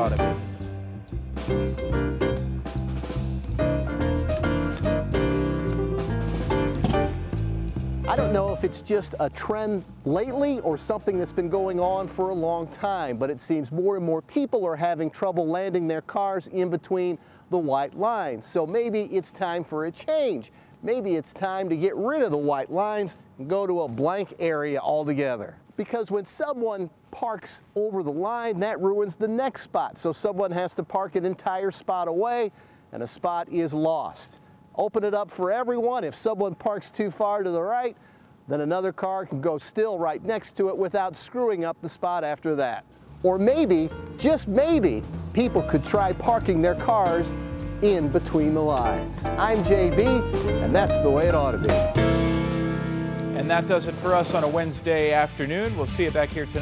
ought to be. I don't know if it's just a trend lately or something that's been going on for a long time, but it seems more and more people are having trouble landing their cars in between the white lines. So maybe it's time for a change. Maybe it's time to get rid of the white lines and go to a blank area altogether. Because when someone parks over the line, that ruins the next spot. So someone has to park an entire spot away and a spot is lost. Open it up for everyone. If someone parks too far to the right, then another car can go still right next to it without screwing up the spot after that. Or maybe, just maybe, people could try parking their cars in between the lines. I'm JB, and that's the way it ought to be. And that does it for us on a Wednesday afternoon. We'll see you back here tonight.